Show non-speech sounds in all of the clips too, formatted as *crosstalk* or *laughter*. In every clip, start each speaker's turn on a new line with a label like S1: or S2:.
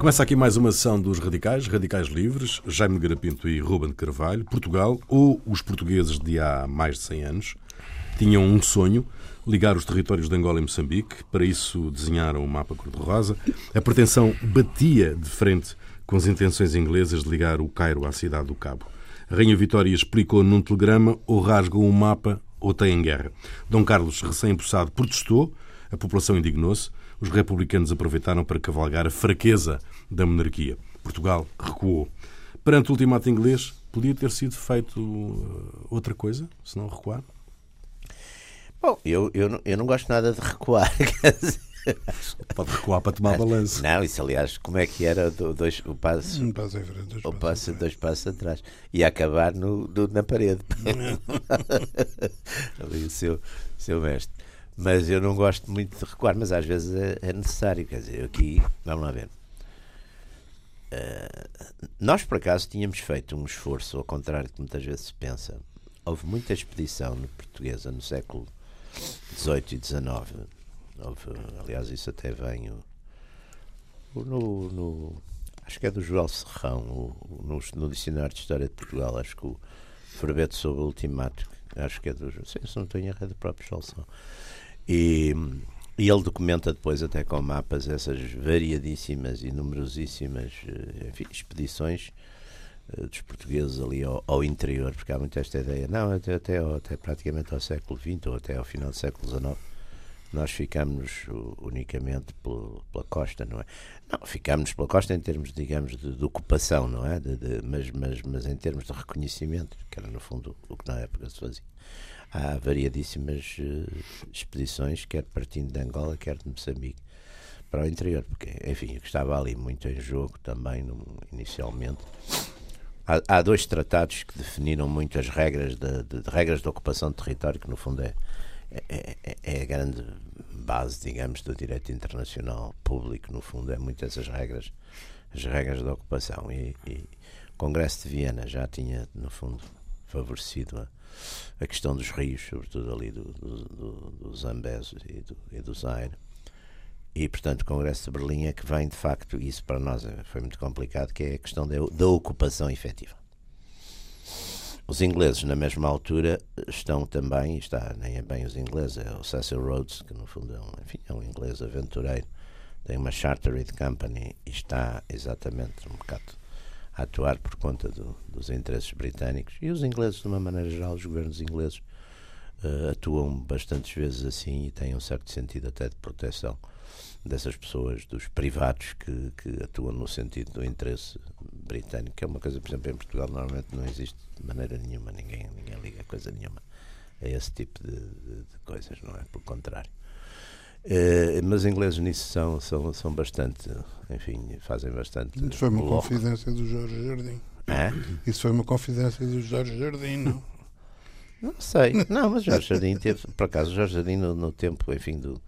S1: Começa aqui mais uma sessão dos Radicais, Radicais Livres, Jaime Garapinto e Ruben Carvalho. Portugal, ou os portugueses de há mais de 100 anos, tinham um sonho, ligar os territórios de Angola e Moçambique. Para isso desenharam o mapa cor-de-rosa. A pretensão batia de frente com as intenções inglesas de ligar o Cairo à cidade do Cabo. A Rainha Vitória explicou num telegrama ou rasgam um mapa ou têm guerra. Dom Carlos, recém-empossado, protestou, a população indignou-se, os republicanos aproveitaram para cavalgar a fraqueza da monarquia. Portugal recuou. Perante o ultimato inglês, podia ter sido feito uh, outra coisa, se não recuar?
S2: Bom, eu, eu, não, eu não gosto nada de recuar. *laughs*
S1: Pode recuar para tomar balanço.
S2: Não, isso aliás, como é que era do, dois, o passo,
S3: um passo em frente, dois
S2: o
S3: passos
S2: passo,
S3: atrás.
S2: dois passos atrás. E acabar no, do- na parede. *laughs* Ali o seu, seu mestre. Mas eu não gosto muito de recuar, mas às vezes é, é necessário. Quer dizer, aqui, vamos lá ver. Eh, nós, por acaso, tínhamos feito um esforço, ao contrário do que muitas vezes se pensa. Houve muita expedição no portuguesa no século XVIII e XIX. Houve, aliás, isso até vem o- o- no, no- acho que é do Joel Serrão, o- no, no Dicionário de História de Portugal, acho que o verbete sobre o ultimato, acho que é do, sei, se não estou em erro, é do próprio Joel Serrão. E, e ele documenta depois até com mapas essas variadíssimas e numerosíssimas eh, enfim, expedições eh, dos portugueses ali ao, ao interior, porque há muito esta ideia, não, até, até, até praticamente ao século XX ou até ao final do século XIX, nós ficámos unicamente pela costa, não é? Não, ficámos pela costa em termos, digamos, de, de ocupação, não é? De- de- mas, mas, mas em termos de reconhecimento, que era no fundo o que na época se fazia. Há variadíssimas eh, expedições, quer partindo de Angola, quer de Moçambique, para o interior, porque, enfim, o que estava ali muito em jogo também, no- inicialmente, Há, há dois tratados que definiram muito as regras de, de- de regras de ocupação de território, que no fundo é, é, é- é a grande base, digamos, do direito internacional público, no fundo, é muito essas regras, as regras da ocupação. E, e o Congresso de Viena já tinha, no fundo, favorecido a, a questão dos rios, sobretudo ali do, do, do, Zambeze e do, e do Zaire. E, portanto, o Congresso de Berlim é que vem, de facto, isso para nós eh, foi muito complicado, que é a questão da, da ocupação efetiva. Os ingleses, na mesma altura, estão também, está nem é bem os ingleses, é o Cecil Rhodes, que no fundo é um, enfim, é um inglês aventureiro, tem uma chartered company e está exatamente um bocado atuar por conta do- dos interesses britânicos. E os ingleses, de uma maneira geral, os governos ingleses, eh, atuam bastantes vezes assim e têm um certo sentido até de proteção dessas pessoas, dos privados que, que atuam no sentido do interesse britânico, que é uma coisa, por exemplo, em Portugal normalmente não existe de maneira nenhuma, ninguém, ninguém liga coisa nenhuma a esse tipo de, de- de coisas, não é? Pelo contrário. Eh, mas os ingleses nisso são, são, são bastante, enfim, fazem bastante.
S3: Isso foi uma
S2: bloco.
S3: confidência do Jorge Jardim.
S2: Hã?
S3: Isso foi uma confidência do Jorge Jardim, não?
S2: Não sei. Não, mas Jorge Jardim teve, por acaso, Jorge Jardim no, no tempo, enfim, do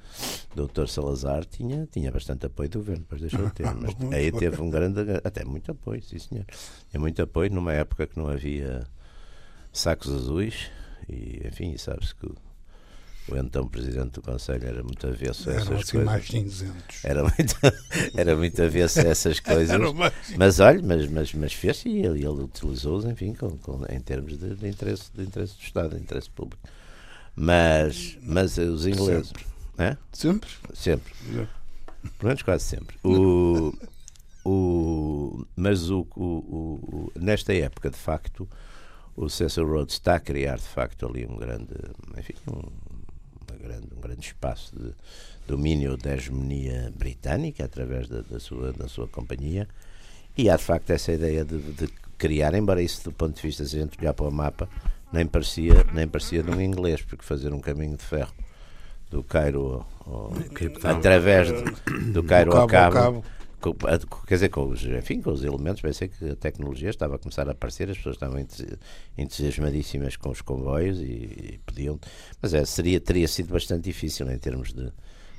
S2: Dr. Salazar tinha, tinha bastante apoio do governo, depois deixou de ter. *laughs* Mas aí teve um grande, até muito apoio, sim senhor. É muito apoio numa época que não havia sacos azuis e, enfim, sabe-se que o, então presidente do Conselho era muito avesso a
S3: Eram
S2: essas
S3: assim
S2: coisas.
S3: mais cinzentos.
S2: Era muito, *laughs* era muito avesso a essas *laughs* coisas.
S3: Eram
S2: Mas olha, mas, mas, mas fez e ele, ele utilizou-os, enfim, com, com- em termos de, de interesse, de interesse do Estado, de interesse público. Mas, mas os ingleses.
S3: Sempre.
S2: É?
S3: Sempre.
S2: Sempre. Pelo menos quase sempre. O, o, mas o, o, o- nesta época, de facto, o Cecil Rhodes está a criar, de facto, ali um grande, enfim, um, grande, um grande espaço de domínio da hegemonia britânica através da, da sua, da sua companhia. E há, de facto, essa ideia de, de criar, embora isso, do ponto de vista, se a gente olhar para o mapa, nem parecia, nem parecia num inglês, porque fazer um caminho de ferro do Cairo ao, ao- através de- do Cairo
S3: Do
S2: ao
S3: cabo
S2: cabo,
S3: ao cabo.
S2: Com- quer dizer, com os, enfim, com os elementos, pensei que a tecnologia estava a começar a aparecer, as pessoas estavam entusi- entusiasmadíssimas com os comboios e, e podiam, mas é, seria, teria sido bastante difícil em termos de,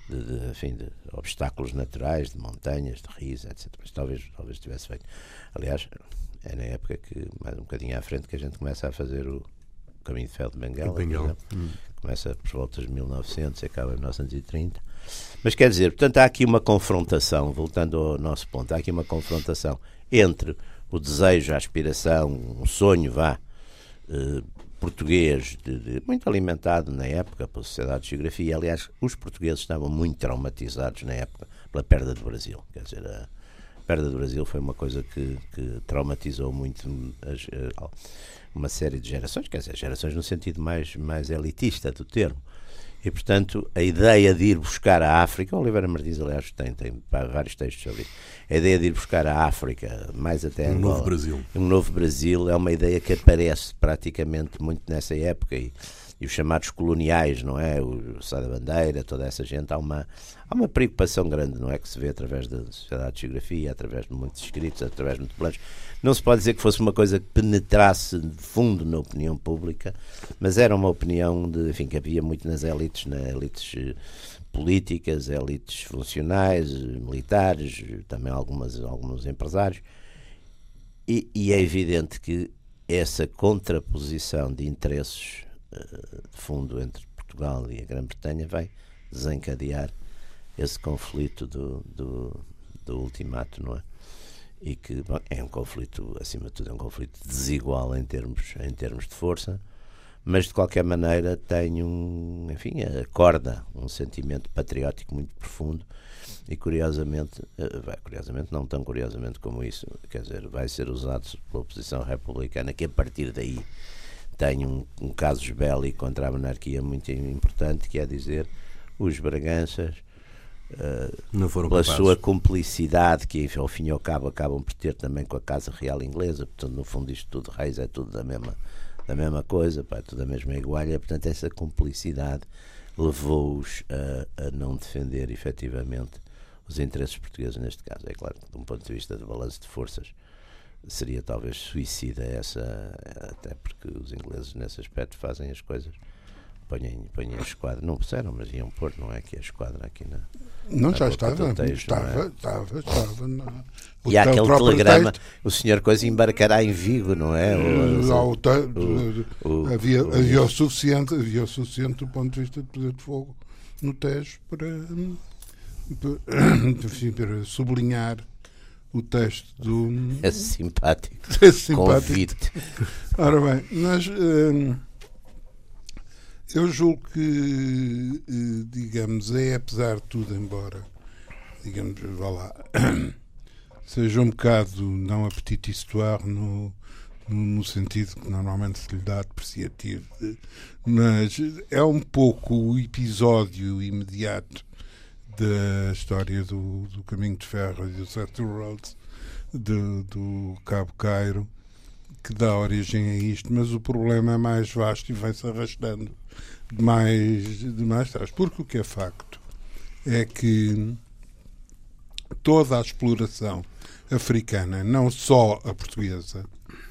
S2: de, de, enfim, de obstáculos naturais, de montanhas, de rios, etc. Mas talvez, talvez tivesse feito. Aliás, é na época que, mais um bocadinho à frente, que a gente começa a fazer o caminho de ferro de Bengala,
S1: Bengala.
S2: exemplo, começa por voltas de 1900 e acaba em 1930. Mas quer dizer, portanto, há aqui uma confrontação, voltando ao nosso ponto, há aqui uma confrontação entre o desejo, a aspiração, um sonho, vá, eh, português, de, de, muito alimentado na época pela Sociedade de Geografia. Aliás, os portugueses estavam muito traumatizados na época pela perda do Brasil. Quer dizer, a perda do Brasil foi uma coisa que, que traumatizou muito as, eh, uma série de gerações, quer dizer, gerações no sentido mais, mais elitista do termo. E, portanto, a ideia de ir buscar a África, Oliveira Martins, aliás, tem, tem vários textos sobre isso, a ideia de ir buscar a África, mais até
S1: um Angola, novo Brasil.
S2: Um novo Brasil é uma ideia que aparece praticamente muito nessa época e, e os chamados coloniais, não é? O Sá da Bandeira, toda essa gente, há uma, há uma preocupação grande, não é? Que se vê através da Sociedade de Geografia, através de muitos escritos, através de muitos planos. Não se pode dizer que fosse uma coisa que penetrasse de fundo na opinião pública, mas era uma opinião de, enfim, que havia muito nas elites, nas elites eh, políticas, elites funcionais, militares, também algumas, alguns empresários. E, e é evidente que essa contraposição de interesses de fundo entre Portugal e a Grã-Bretanha vai desencadear esse conflito do, do, do ultimato, não é? E que bom, é um conflito, acima de tudo, é um conflito desigual em termos, em termos de força, mas de qualquer maneira tem um, enfim, acorda um sentimento patriótico muito profundo e curiosamente, eh, vai, curiosamente, não tão curiosamente como isso, quer dizer, vai ser usado pela oposição republicana que a partir daí tem um, um caso bélico contra a monarquia muito importante, que é dizer os Braganças
S1: não foram
S2: pela
S1: capazes.
S2: sua cumplicidade, que ao fim e ao cabo acabam por ter também com a Casa Real Inglesa, portanto, no fundo, isto tudo, reis, é tudo da mesma, da mesma coisa, pá, é tudo da mesma igualha, portanto, essa cumplicidade levou-os a, a, não defender efetivamente os interesses portugueses neste caso. É claro que, de um ponto de vista de balanço de forças, seria talvez suicida essa, até porque os ingleses, nesse aspecto, fazem as coisas ponham, ponham a esquadra, não puseram, mas iam pôr, não é que a esquadra aqui na.
S3: Não,
S2: na
S3: já estava,
S2: texto,
S3: estava,
S2: é?
S3: estava, estava, na- o
S2: E há aquele telegrama,
S3: texto,
S2: o senhor Coisa embarcará em Vigo, não é? Ou-
S3: lá o
S2: o- o-
S3: havia,
S2: o-
S3: havia, o suficiente, havia o suficiente do ponto de vista de poder de fogo no Tejo para, para, *coughs* enfim, para sublinhar o texto do
S2: É simpático. *laughs*
S3: é simpático.
S2: Convite.
S3: Ora bem, nós hum, eu julgo que eh, digamos é apesar de tudo, embora digamos, vá lá, *coughs* seja um bocado não apetite histoire no, no, sentido que normalmente se lhe dá depreciativo, de- mas é um pouco o episódio imediato da história do, do caminho de ferro e do Seth Roads do, do Cabo Cairo que dá origem a isto, mas o problema é mais vasto e vai-se arrastando de mais, de mais trás. Porque o que é facto é que toda a exploração africana, não só a portuguesa,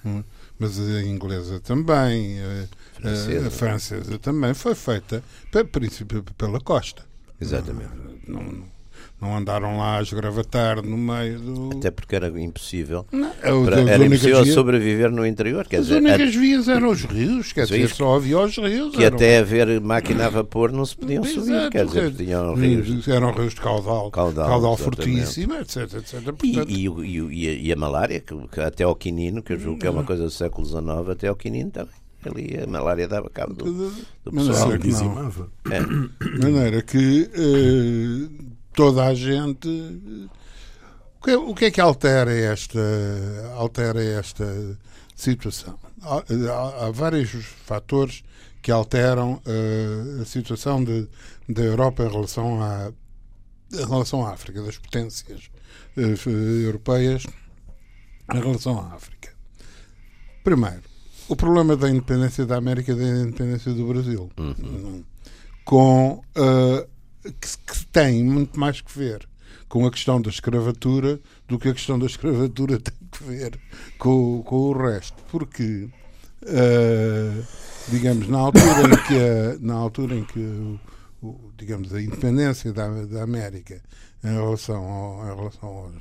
S3: hum, mas a inglesa também, a,
S2: Francesa.
S3: a, a francesa também, foi feita, pela costa.
S2: Exatamente.
S3: Não, não, não andaram lá a esgravatar no meio do.
S2: Até porque era impossível.
S3: É, o-
S2: Para-
S3: as
S2: era impossível sobreviver no interior. Quer
S3: As
S2: dizer,
S3: únicas vias eram os rios, quer dizer, só havia os rios.
S2: que
S3: eram-
S2: até haver máquina a vapor não se podiam subir.
S3: Exato,
S2: Quer dizer, tinham rios.
S3: Eram rios de caudal,
S2: Caudal,
S3: caudal, fortíssimo, etc, etc.
S2: E,
S3: Portanto,
S2: e, e, e a, e a malária, que, que até ao quinino, que eu julgo que é uma coisa do século XIX, até ao quinino também. Ali a malária dava cabo do, do
S3: Mas
S2: pessoal.
S3: Claro que não.
S1: dizimava.
S2: É.
S3: de maneira que eh, toda a gente. O que, o que é que altera esta, altera esta situação? Há, há- há vários fatores que alteram eh, a situação de, da Europa em relação, à, em relação à África, das potências eh, europeias em relação à África. Primeiro, o problema da independência da América e da independência do Brasil.
S2: Uhum.
S3: Com, eh, que, que tem muito mais que ver com a questão da escravatura do que a questão da escravatura *laughs* tem que ver com, com o resto. Porque, eh, digamos, na altura em que, a- na altura em que o, o- digamos, a independência da, da América em relação, ao- em relação aos,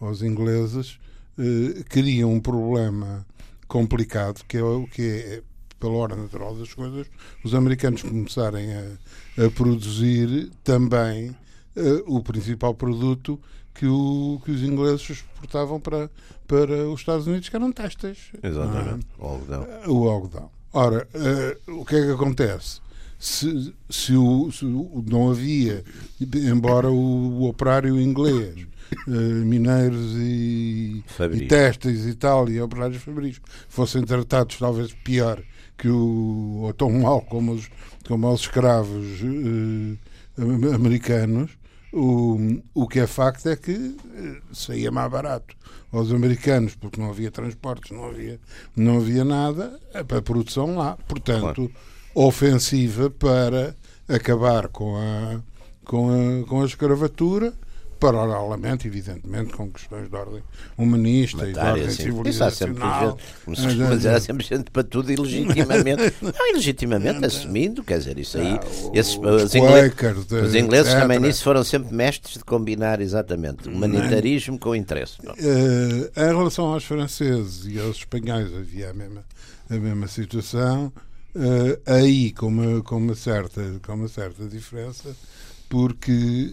S3: aos ingleses eh, cria um problema complicado que é o que é pela ordem natural das coisas, os americanos começarem a, a produzir também uh, o principal produto que, o, que os ingleses exportavam para, para os Estados Unidos, que eram têxteis.
S2: Exatamente, o algodão.
S3: O algodão. Ora, uh, o que é que acontece? Se, se, o, se o, não havia, embora o, o operário inglês uh, *laughs* mineiros e, e testes e tal, e operários fabris, fossem tratados talvez pior que o, ou tão mal como os, como os escravos uh, americanos, o, o que é facto é que uh, saía mais barato aos americanos, porque não havia transportes, não havia, não havia nada, para a produção lá. Portanto, claro. ofensiva para acabar com a, com a, com a escravatura paralelamente, evidentemente, com questões de ordem humanista Matar, e de ordem assim, civilizacional.
S2: Como se costuma dizer, há sempre gente para tudo ilegitimamente. *laughs* não, ilegitimamente, assumindo, quer dizer, isso aí. esses, os, os, ingleses, os ingleses também nisso foram sempre mestres de combinar exatamente humanitarismo com interesse.
S3: Uh, em relação aos franceses e aos espanhóis, havia a mesma, a mesma situação. Uh, aí, com uma, com, uma certa, com uma certa diferença, porque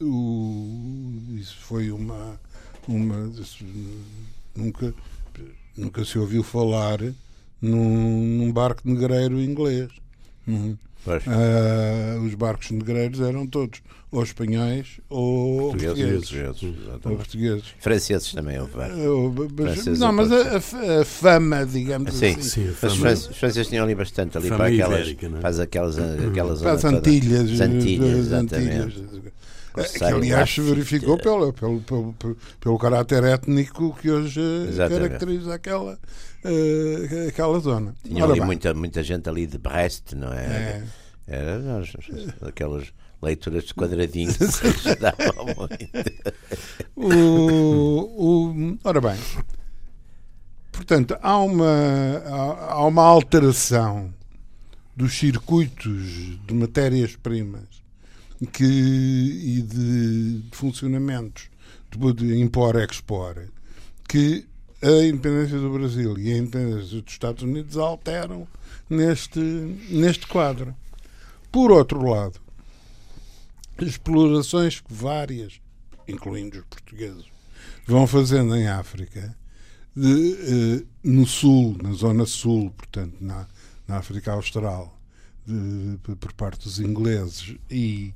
S3: uh, o, isso foi uma, uma nunca, nunca se ouviu falar num, num barco negreiro inglês. Uhum. Uh, os barcos negreiros eram todos ou espanhóis ou portugueses. portugueses. Ou portugueses.
S2: Franceses também houve
S3: vários. Não, mas a, a, fama, digamos
S2: sim, assim. Sim, fama. Os franceses tinham ali bastante ali para aquelas, ibérica, é? para aquelas, aquelas
S3: para as Antilhas.
S2: As Antilhas, exatamente.
S3: Que, aliás, se verificou pelo, pelo, pelo, pelo, caráter étnico que hoje exatamente. caracteriza aquela, uh, aquela zona.
S2: Tinha ali muita, muita gente ali de Brest, não é? é. Era, aquelas leituras de quadradinhos *laughs* ajudavam muito.
S3: o, o, ora bem, portanto, há uma, há, há uma alteração dos circuitos de matérias-primas que, e de, funcionamentos de, de impor-expor que a independência do Brasil e a independência dos Estados Unidos alteram neste, neste quadro. Por outro lado, explorações várias, incluindo os portugueses, vão fazendo em África, de, eh, no sul, na zona sul, portanto, na, na África Austral, de, por parte dos ingleses e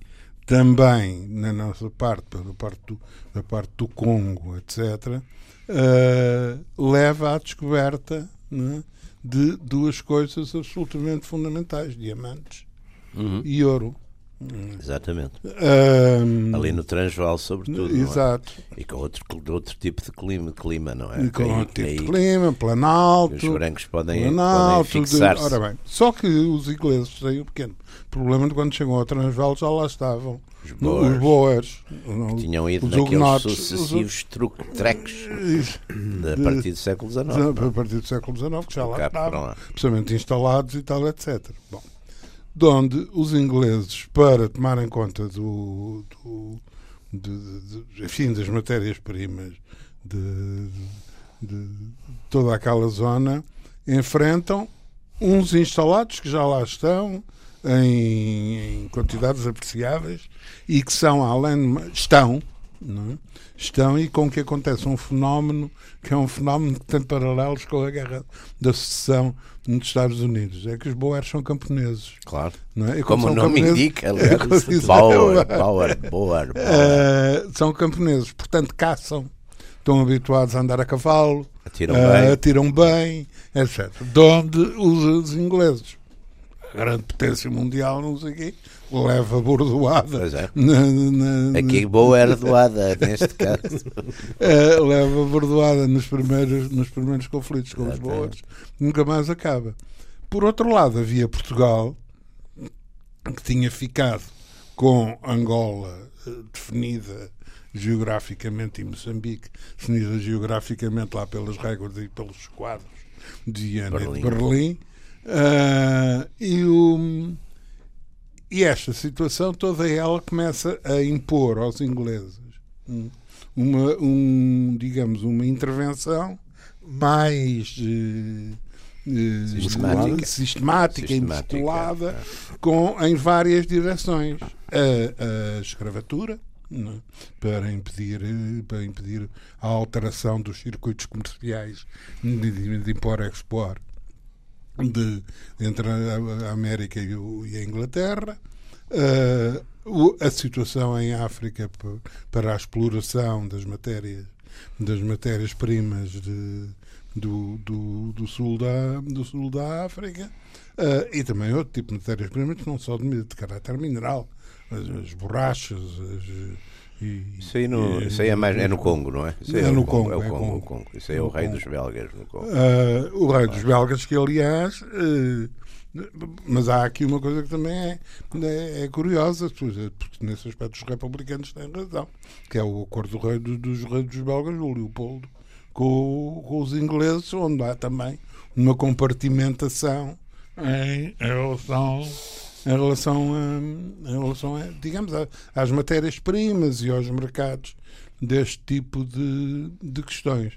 S3: também na nossa parte, pela parte do, da parte do Congo, etc., uh, leva à descoberta né, de duas coisas absolutamente fundamentais: diamantes uhum. e ouro.
S2: Exatamente. Um, Ali no Transvaal, sobretudo.
S3: É? Exato.
S2: É? E com outro, outro tipo de clima, clima não é?
S3: E com outro tipo aí, de clima, planalto.
S2: Os brancos podem, planalto, podem fixar-se.
S3: Ora bem, só que os ingleses têm um pequeno problema de quando chegam ao Transvaal já lá estavam. Os boers. Os boers
S2: não, tinham ido naqueles sucessivos truques, trecos a partir do século XIX.
S3: A partir do século XIX, que já lá estavam, precisamente instalados e tal, etc. Bom de onde os ingleses, para tomarem conta do, do de, de, enfim, das matérias-primas de, de, toda aquela zona, enfrentam uns instalados que já lá estão em, em quantidades apreciáveis e que são, além estão, não é? estão e com que acontece um fenómeno que é um fenómeno que tem paralelos com a guerra da secessão nos Estados Unidos. É que os Boers são camponeses.
S2: Claro.
S3: É?
S2: Como o nome indica, é Bauer, Bauer, Boer.
S3: Uh, *laughs* são camponeses, portanto caçam. Estão habituados a andar a cavalo,
S2: atiram, uh, bem.
S3: atiram bem, etc. De onde os, os ingleses, a grande potência mundial, não sei o quê, leva bordoada.
S2: É. Na, na, Aqui boa era doada, neste caso. *laughs*
S3: É, leva bordoada nos primeiros, nos primeiros conflitos com os boas, nunca mais acaba. Por outro lado, havia Portugal, que tinha ficado com Angola eh, definida geograficamente e Moçambique definida geograficamente lá pelas réguas e pelos quadros de e de Berlim. Uh, e o e esta situação, toda ela começa a impor aos ingleses uma, um, digamos, uma intervenção mais, eh, eh,
S2: Sistemática.
S3: sistemática e
S2: Sistemática,
S3: com, em várias direções. A, a escravatura, não é? para, impedir, eh, para impedir a alteração dos circuitos comerciais de, de, de impor-expor de, entre a, América e, a Inglaterra. Uh, o- a situação em África para a exploração das matérias das matérias primas de, do, do, do sul da do sul da África uh, e também outro tipo de matérias primas não só de, de caráter mineral as, as borrachas as, e,
S2: Isso aí, no,
S3: e-
S2: isso aí é, mais, é no Congo, não é?
S3: É
S2: o
S3: no Congo,
S2: É o
S3: é
S2: Congo,
S3: Congo.
S2: o Congo. Isso aí é
S3: É
S2: o rei
S3: Congo.
S2: dos belgas no Congo.
S3: Uh, o rei dos belgas, que aliás. uh, mas há aqui uma coisa que também é, é, é curiosa, porque nesse aspecto os republicanos têm razão, que é o acordo do rei do- dos reis dos belgas, o Leopoldo, com, com os ingleses, onde há também uma compartimentação em relação, em relação, a, em relação a, digamos, a- às matérias-primas e aos mercados deste tipo de, de questões.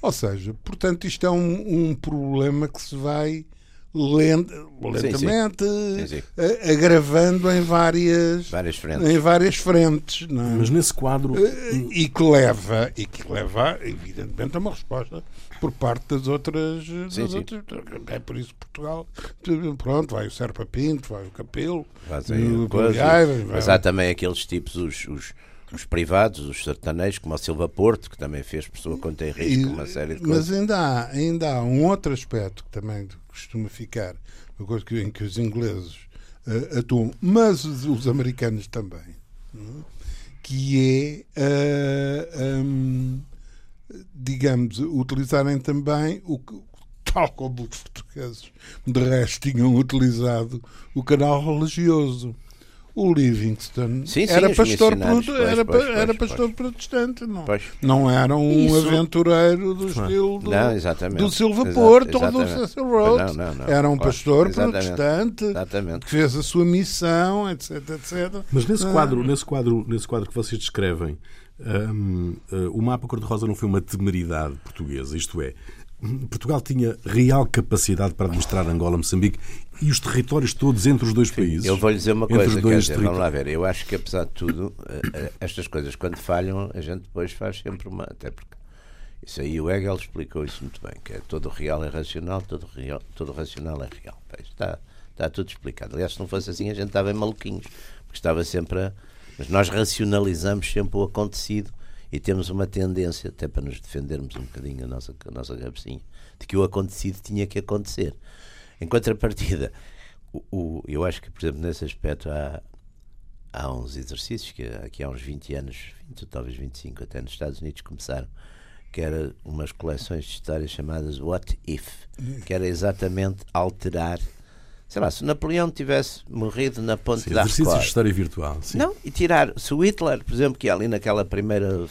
S3: Ou seja, portanto, isto é um, um problema que se vai lent- lentamente
S2: Sim, sim.
S3: a- agravando em várias,
S2: Várias frentes.
S3: em várias frentes. Não é?
S1: Mas nesse quadro,
S3: e que leva e que leva evidentemente a uma resposta por parte das outras, das
S2: Sim, sim.
S3: outras é por isso que Portugal pronto vai o Serpa Pinto vai o Capelo
S2: Fazem
S3: o. Goiás, vai-
S2: Mas há também aqueles tipos, os, os, os privados, os sertanejos, como o Silva Porto, que também fez por sua conta em risco
S3: E-
S2: uma série de
S3: mas
S2: coisas.
S3: ainda há, ainda há um outro aspecto que também costuma ficar, uma coisa que, em que os ingleses eh, atuam, mas os, os americanos também, não é? que é, eh, hum, digamos, utilizarem também o que, tal como os portugueses de resto tinham utilizado o canal religioso. O Livingston
S2: Sim, sim,
S3: era pastor,
S2: pois,
S3: era,
S2: pois, pois,
S3: era
S2: pois.
S3: pastor protestante, não.
S2: Pois.
S3: Não era um
S2: Isso-
S3: aventureiro do estilo do,
S2: Não, exatamente.
S3: do Silva
S2: Exato,
S3: Porto ou do
S2: exatamente.
S3: Cecil Rhodes.
S2: Não, não, não.
S3: Era um
S2: Pois,
S3: pastor
S2: exatamente.
S3: protestante
S2: Exatamente.
S3: que fez a sua missão, etc, etc.
S1: mas nesse
S3: Ah.
S1: quadro, nesse quadro, nesse quadro que vocês descrevem, hum, eh, o mapa cor-de-rosa não foi uma temeridade portuguesa, isto é, Portugal tinha real capacidade para administrar Angola, Moçambique e os territórios todos entre os dois países.
S2: Eu vou-lhe dizer uma coisa, quer dizer, vamos lá ver. Eu acho que apesar de tudo, eh, eh, estas coisas quando falham, a gente depois faz sempre uma. Até porque isso aí o Hegel explicou isso muito bem, que é todo real é racional, todo, real, todo racional é real. Está, está tudo explicado. Aliás, se não fosse assim, a gente estava em maluquinhos, porque estava sempre a. Mas nós racionalizamos sempre o acontecido e temos uma tendência, até para nos defendermos um bocadinho a nossa, a nossa cabecinha, de que o acontecido tinha que acontecer. Em contrapartida, o, o- eu acho que, por exemplo, nesse aspecto há, há uns exercícios que aqui há uns 20 anos, 20 ou talvez 25, até nos Estados Unidos começaram, que era umas coleções de histórias chamadas What If, que era exatamente alterar, sei lá, se Napoleão tivesse morrido na ponte
S1: Sim,
S2: da
S1: exercícios de
S2: Record,
S1: história virtual. Sim.
S2: não, e tirar, se o Hitler, por exemplo, que é ali naquela primeira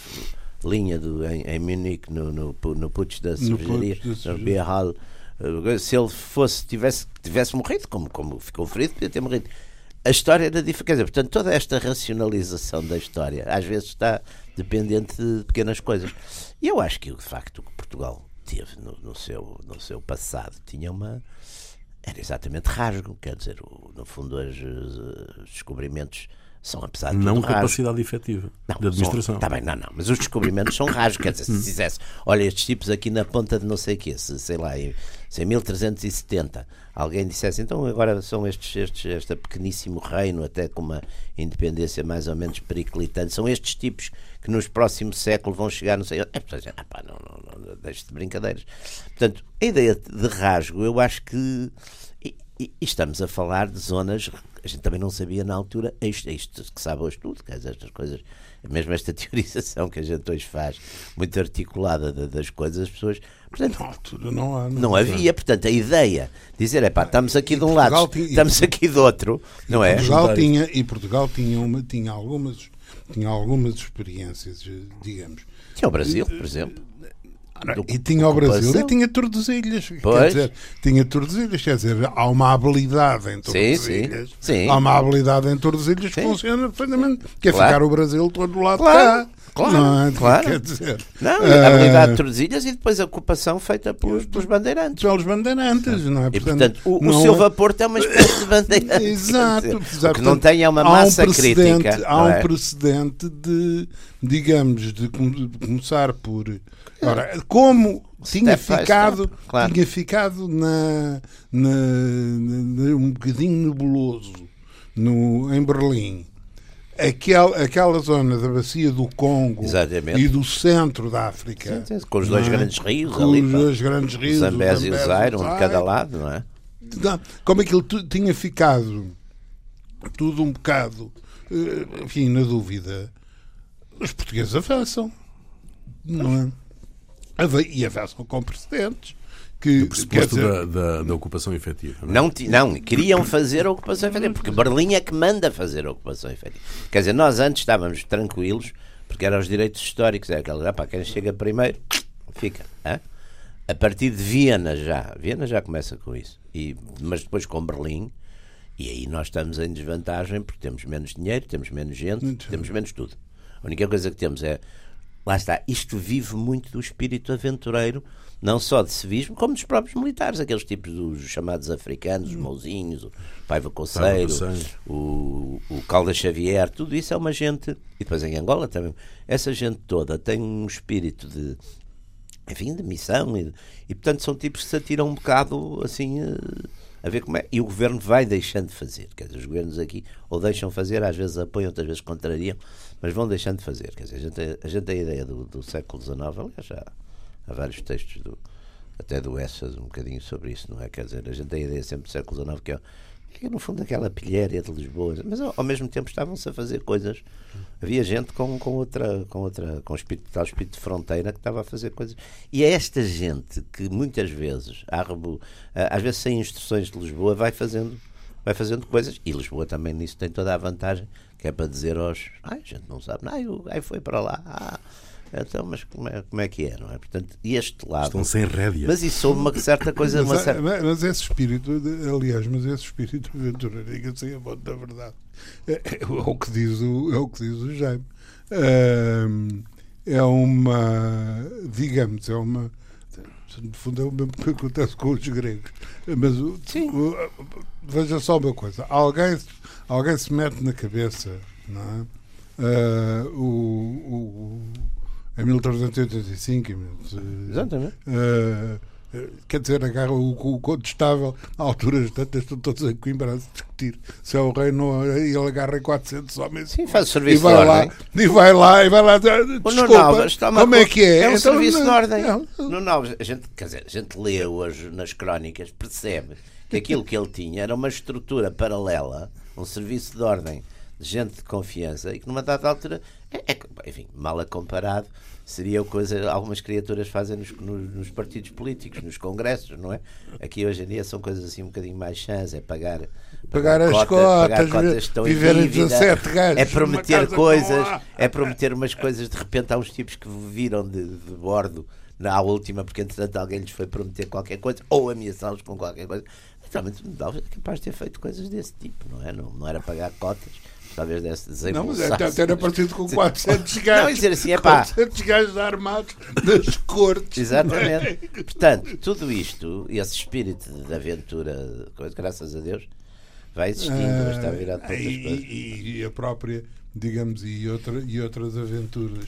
S2: linha do, em, em Munique, no, no, no putsch da cervejaria, no. Beer Hall, eh, se ele fosse, tivesse, tivesse morrido, como, como ficou ferido, podia ter morrido. A história era diferente. Quer dizer, portanto, toda esta racionalização da história às vezes está dependente de pequenas coisas. E eu acho que, de facto, o que Portugal teve no, no seu, no seu passado tinha uma. Era exatamente rasgo. Quer dizer, o- no fundo, os, eh, os descobrimentos são, apesar de
S1: Não
S2: tudo, rasgo.
S1: capacidade efetiva
S2: Não,
S1: de administração.
S2: Está bem, não, não. Mas os descobrimentos são raros. Quer dizer, se dissesse, olha, estes tipos aqui na ponta de não sei o quê, se, sei lá, em, se em 1370 alguém dissesse, então agora são estes, estes, este pequeníssimo reino, até com uma independência mais ou menos periclitante, são estes tipos que nos próximos séculos vão chegar, não sei. É, portanto, ah, pá, não, não, não, deixe de brincadeiras. Portanto, a ideia de rasgo, eu acho que. E, e- estamos a falar de zonas a gente também não sabia na altura é isto, é isto que sabe hoje tudo, quer dizer, estas coisas, mesmo esta *laughs* teorização que a gente hoje faz, muito articulada da- das coisas, as pessoas. Portanto,
S3: Na altura não há.
S2: não havia, portanto, a ideia dizer, é pá, estamos aqui de um lado,
S3: Portugal tinha-
S2: estamos aqui do outro, não é?
S3: Portugal tinha, e Portugal tinha, uma, tinha, algumas, tinha algumas experiências, eh, digamos.
S2: Tinha o Brasil, por exemplo. Do-
S3: E tinha o Brasil
S2: ocupação.
S3: e tinha Tordesilhas. Quer dizer, tinha Tordesilhas, quer dizer, há uma habilidade em Tordesilhas.
S2: sim, sim.
S3: Há uma habilidade em Tordesilhas que funciona perfeitamente. Que é
S2: Claro.
S3: ficar o Brasil todo do lado
S2: Claro,
S3: de cá.
S2: Claro,
S3: não é?
S2: claro.
S3: Quer dizer,
S2: Não,
S3: eh,
S2: a habilidade de Tordesilhas e depois a ocupação feita pelos, pelos bandeirantes.
S3: pelos bandeirantes, não é?
S2: E portanto, o, o
S3: não-
S2: Silva Porto é uma espécie de *coughs* bandeirante.
S3: Exato,
S2: dizer,
S3: exato.
S2: O que não tem é uma
S3: Há um
S2: massa crítica.
S3: Há
S2: não
S3: um
S2: é?
S3: precedente de, digamos, de, com- de começar por. Ora, como tinha
S2: Step
S3: ficado,
S2: step, claro.
S3: tinha ficado na, na- na- um bocadinho nebuloso no, em Berlim. Aquela, aquela zona da bacia do Congo
S2: Exatamente.
S3: e do centro da África.
S2: Sim, sim, com os dois
S3: é?
S2: grandes rios
S3: com
S2: ali,
S3: os dois grandes rios,
S2: Zambésia e o Zaire, um de cada lado, não é?
S3: Não, como aquilo tu- tinha ficado tudo um bocado, eh, enfim, na dúvida, os portugueses avançam, não é? E avançam com precedentes. Que, quer
S1: Pressuposto
S3: dizer,
S1: da, da, da ocupação efetiva. não é?
S2: Não, não, queriam fazer a ocupação efetiva, porque Berlim é que manda fazer a ocupação efetiva. Quer dizer, nós antes estávamos tranquilos, porque eram os direitos históricos, é aquela, para quem chega primeiro, fica. hã? A partir de Viena já, Viena já começa com isso, e, mas depois com Berlim, e aí nós estamos em desvantagem, porque temos menos dinheiro, temos menos gente,
S3: Muito.
S2: temos menos tudo. A única coisa que temos é, lá está, isto vive muito do espírito aventureiro, não só de civismo, como dos próprios militares, aqueles tipos dos chamados africanos, os mouzinhos, o Paiva Conceiro, o, o Calda Xavier, tudo isso é uma gente, e depois em Angola também, essa gente toda tem um espírito de, enfim, de missão, e, e portanto são tipos que se atiram um bocado assim eh, a ver como é. E o governo vai deixando de fazer, quer dizer, os governos aqui ou deixam fazer, às vezes apoiam, outras vezes contrariam, mas vão deixando de fazer. Quer dizer, a gente, a gente tem a ideia do, do século XIX, aliás, já há vários textos do, até do Essas um bocadinho sobre isso, não é? Quer dizer, a gente tem a ideia sempre do século XIX que é, que é no fundo aquela pilhéria de Lisboa, mas ao, ao mesmo tempo estavam-se a fazer coisas. Havia gente com, com outra, com outra, com espírito, tal espírito de fronteira que estava a fazer coisas. E é esta gente que muitas vezes, rebu- às vezes sem instruções de Lisboa, vai fazendo, vai fazendo coisas. E Lisboa também nisso tem toda a vantagem, que é para dizer aos. Ai, a gente não sabe, ai, o gajo foi para lá. Ah, então, mas como é, como é que é, não é? Portanto, este lado.
S1: Estão sem rédea.
S2: Mas isso houve uma certa coisa. Uma
S3: mas,
S2: certa...
S3: mas- mas esse espírito, aliás, mas esse espírito aventureiro, diga-se a bom da verdade, é, é o que diz o, é o que diz o Jaime. É uma, digamos, é uma. No fundo é o mesmo que acontece com os gregos. Mas
S2: Sim.
S3: veja só uma coisa: alguém, alguém se mete na cabeça, não é? Ah, o, o, em 1385, em 1300,
S2: Exatamente.
S3: Uh, uh, quer dizer, agarra o, o contestável, a alturas tantas estão todos em Coimbra a discutir se é o rei não e ele agarra em 400 homens
S2: Sim, faz
S3: e
S2: serviço de
S3: vai lá
S2: ordem.
S3: e vai lá e vai lá
S2: O Nuno
S3: desculpa,
S2: Alves
S3: como é que é?
S2: É um
S3: Então,
S2: serviço
S3: não-
S2: de ordem.
S3: não,
S2: Nuno Alves, a gente, quer dizer, a gente lê hoje nas crónicas, percebe que aquilo que ele tinha era uma estrutura paralela, um serviço de ordem de gente de confiança e que numa dada altura, é, é enfim, mal a comparado, seria o coisa algumas criaturas fazem nos, nos- nos partidos políticos, nos congressos, não é? Aqui hoje em dia são coisas assim um bocadinho mais chãs, é pagar,
S3: Pagar as
S2: pagar
S3: cotas,
S2: cotas estão em
S3: viver em
S2: dívida,
S3: 17 gajos
S2: é prometer coisas, é prometer umas coisas, de repente há uns tipos que viram de, de bordo na última, porque entretanto alguém lhes foi prometer qualquer coisa, ou ameaçá-los com qualquer coisa. Realmente Alves é capaz de ter feito coisas desse tipo, não é? Não, não era pagar cotas, talvez desse
S3: Não, mas
S2: desembolsar.
S3: até, até era parecido com *laughs*
S2: Sim.
S3: 400
S2: Não,
S3: gajos.
S2: e dizer assim, epá.
S3: 400 gajos armados das cortes.
S2: Exatamente. *laughs* Portanto, tudo isto, esse espírito de aventura, coisa, graças a Deus, vai existindo, vai estar virado para
S3: Ah,
S2: outras coisas.
S3: e- e a própria, digamos, e, outra, e outras aventuras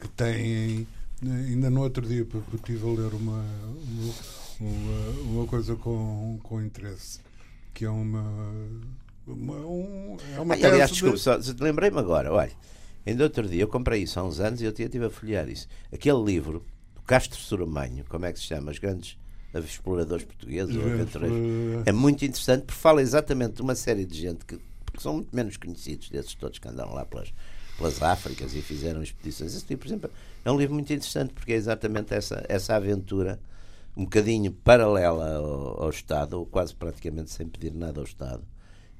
S3: que têm. Ainda no outro dia, estive a ler uma, uma, uma coisa com, com interesse, que é uma. Um, é uma
S2: Ah, e, aliás, desculpe,
S3: de-
S2: lembrei-me agora, olha, ainda outro dia eu comprei isso há uns anos e eu estive a folhear isso. Aquele livro, do Castro Suramanho, como é que se chama? Os grandes exploradores portugueses ou aventureiros. É muito interessante porque fala exatamente de uma série de gente que, que são muito menos conhecidos desses todos que andaram lá pelas, pelas Áfricas e fizeram expedições. Esse tipo, por exemplo, é um livro muito interessante porque é exatamente essa, essa aventura um bocadinho paralela ao, ao Estado, ou quase praticamente sem pedir nada ao Estado,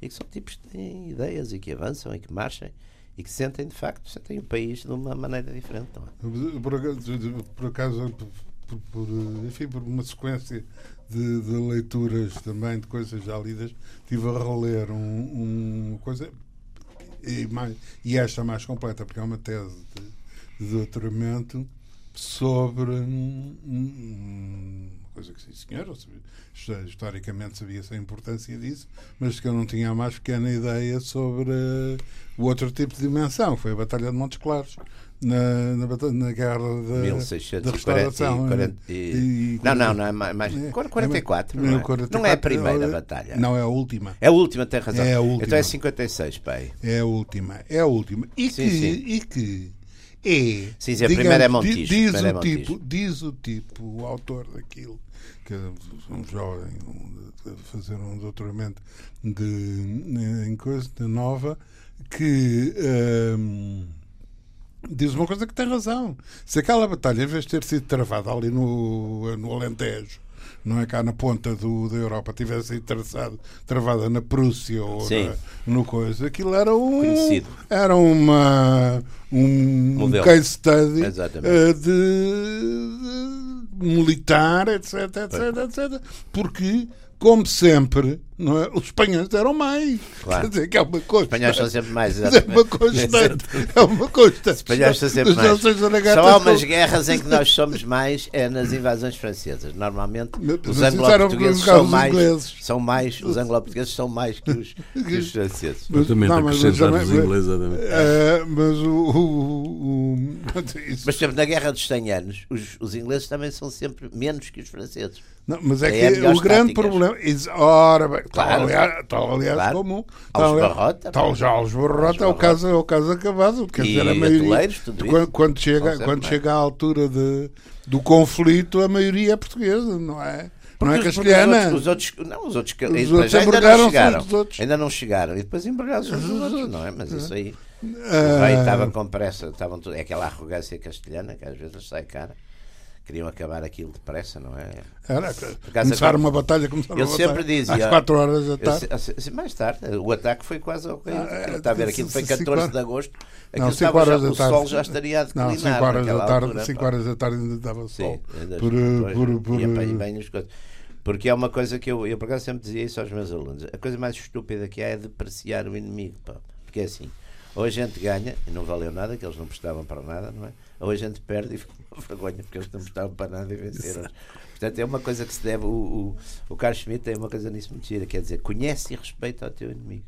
S2: e que são tipos que têm ideias e que avançam e que marcham e que sentem, de facto, sentem o país de uma maneira diferente. Não é?
S3: Por acaso, por acaso, por, por- enfim, por uma sequência de, de leituras também de coisas já lidas, estive a reler um, uma coisa e, mais, e esta mais completa, porque é uma tese de, doutoramento sobre hum, uma coisa que sim senhor, historicamente sabia-se a importância disso, mas que eu não tinha a mais pequena ideia sobre eh, o outro tipo de dimensão, foi a Batalha de Montes Claros, na, na, na guerra da, da
S2: 1640 e
S3: restauração.
S2: 40 e-
S3: E-
S2: Não, não, não é mais.
S3: É,
S2: 44,
S3: é,
S2: não, é?
S3: 44,
S2: não é a primeira batalha.
S3: Não, é a última.
S2: É a última, tem razão.
S3: É a última.
S2: Então é 56, pai.
S3: É a última, é a última. E
S2: Sim,
S3: que,
S2: sim.
S3: E que é.
S2: Sim, sim, a primeira é Montijo,
S3: Diz,
S2: é
S3: o
S2: Montijo.
S3: tipo, diz o tipo, o autor daquilo, que é um jovem um, fazer um doutoramento de, em coisa de nova, que. hum, Diz uma coisa que tem razão. Se aquela batalha, em vez de ter sido travada ali no, no Alentejo, não é cá na ponta do, da Europa, tivesse traçado, travada na Prússia ou na- no coisa, aquilo era um.
S2: Conhecido.
S3: Era uma. Um
S2: Modelo.
S3: case study eh, de, de militar, etc, etc, etc. Porque, como sempre, não é? os espanhóis deram mais.
S2: Claro.
S3: Quer dizer, que é uma coisa.
S2: Os espanhóis são sempre mais.
S3: É uma constante. É uma constante.
S2: Os espanhóis são sempre mais. Só há umas guerras em que nós somos mais é nas invasões francesas. Normalmente os anglo-portugueses são mais,
S3: ingleses.
S2: são mais, os anglo-portugueses são mais que os, *laughs* que os franceses.
S3: Mas-
S1: Exatamente,
S3: não, mas- mas-
S1: os
S3: mas-
S1: ingleses. exatamente.
S3: Eh, mas o. o, o- *laughs*
S2: Mas, por exemplo, na Guerra dos 100 Anos, os, os ingleses também são sempre menos que os franceses.
S3: Não, mas é
S2: É
S3: que o grande
S2: táticas.
S3: problema. Is, ora, bem,
S2: Claro.
S3: aliás, tal, aliás
S2: Claro.
S3: como.
S2: Aos
S3: aliás-
S2: Barrota,
S3: Tal já aos Barrota é o caso, é o caso acabado. Quer dizer, a maioria. quando, quando chega, quando chega à altura de, do conflito, a maioria é portuguesa, não é? não é
S2: Porque os-
S3: castelhana.
S2: Os outros, os outros- não, os outros,
S3: Os outros
S2: ainda não chegaram. Ainda não chegaram. E depois embargaram-se uns dos outros, não é? Mas isso aí. Rei estava com pressa. Estavam tudo, é aquela arrogância castelhana que às vezes sai cara. Queriam acabar aquilo depressa, não é?
S3: Era, começar uma batalha, começar uma
S2: sempre
S3: batalha
S2: dizia-
S3: às 4 horas da tarde.
S2: mais tarde, o ataque foi quase ao.
S3: Ah,
S2: Está a ver, aquilo foi
S3: cinco
S2: 14
S3: horas-
S2: de agosto.
S3: Não,
S2: Aquilo
S3: 5
S2: estava já,
S3: horas da
S2: o
S3: tarde.
S2: sol já estaria a declinar.
S3: Não, 5 horas da tarde,
S2: altura,
S3: 5
S2: pá.
S3: horas da tarde ainda
S2: Sim,
S3: sol.
S2: ainda-
S3: Por,
S2: depois
S3: por, por,
S2: ia bem, bem as coisas. Porque é uma coisa que eu, eu por acaso sempre dizia isso aos meus alunos. A coisa mais estúpida que há é depreciar o inimigo. Pá. Porque é assim, ou a gente ganha e não valeu nada, que eles não prestavam para nada, não é? Ou a gente perde e *laughs* fica uma vergonha, porque eles não prestavam para nada e venceram. Portanto, é uma coisa que se deve. O, o, o Carlos Schmitt tem uma coisa nisso muito gira, quer dizer, conhece e respeita o teu inimigo.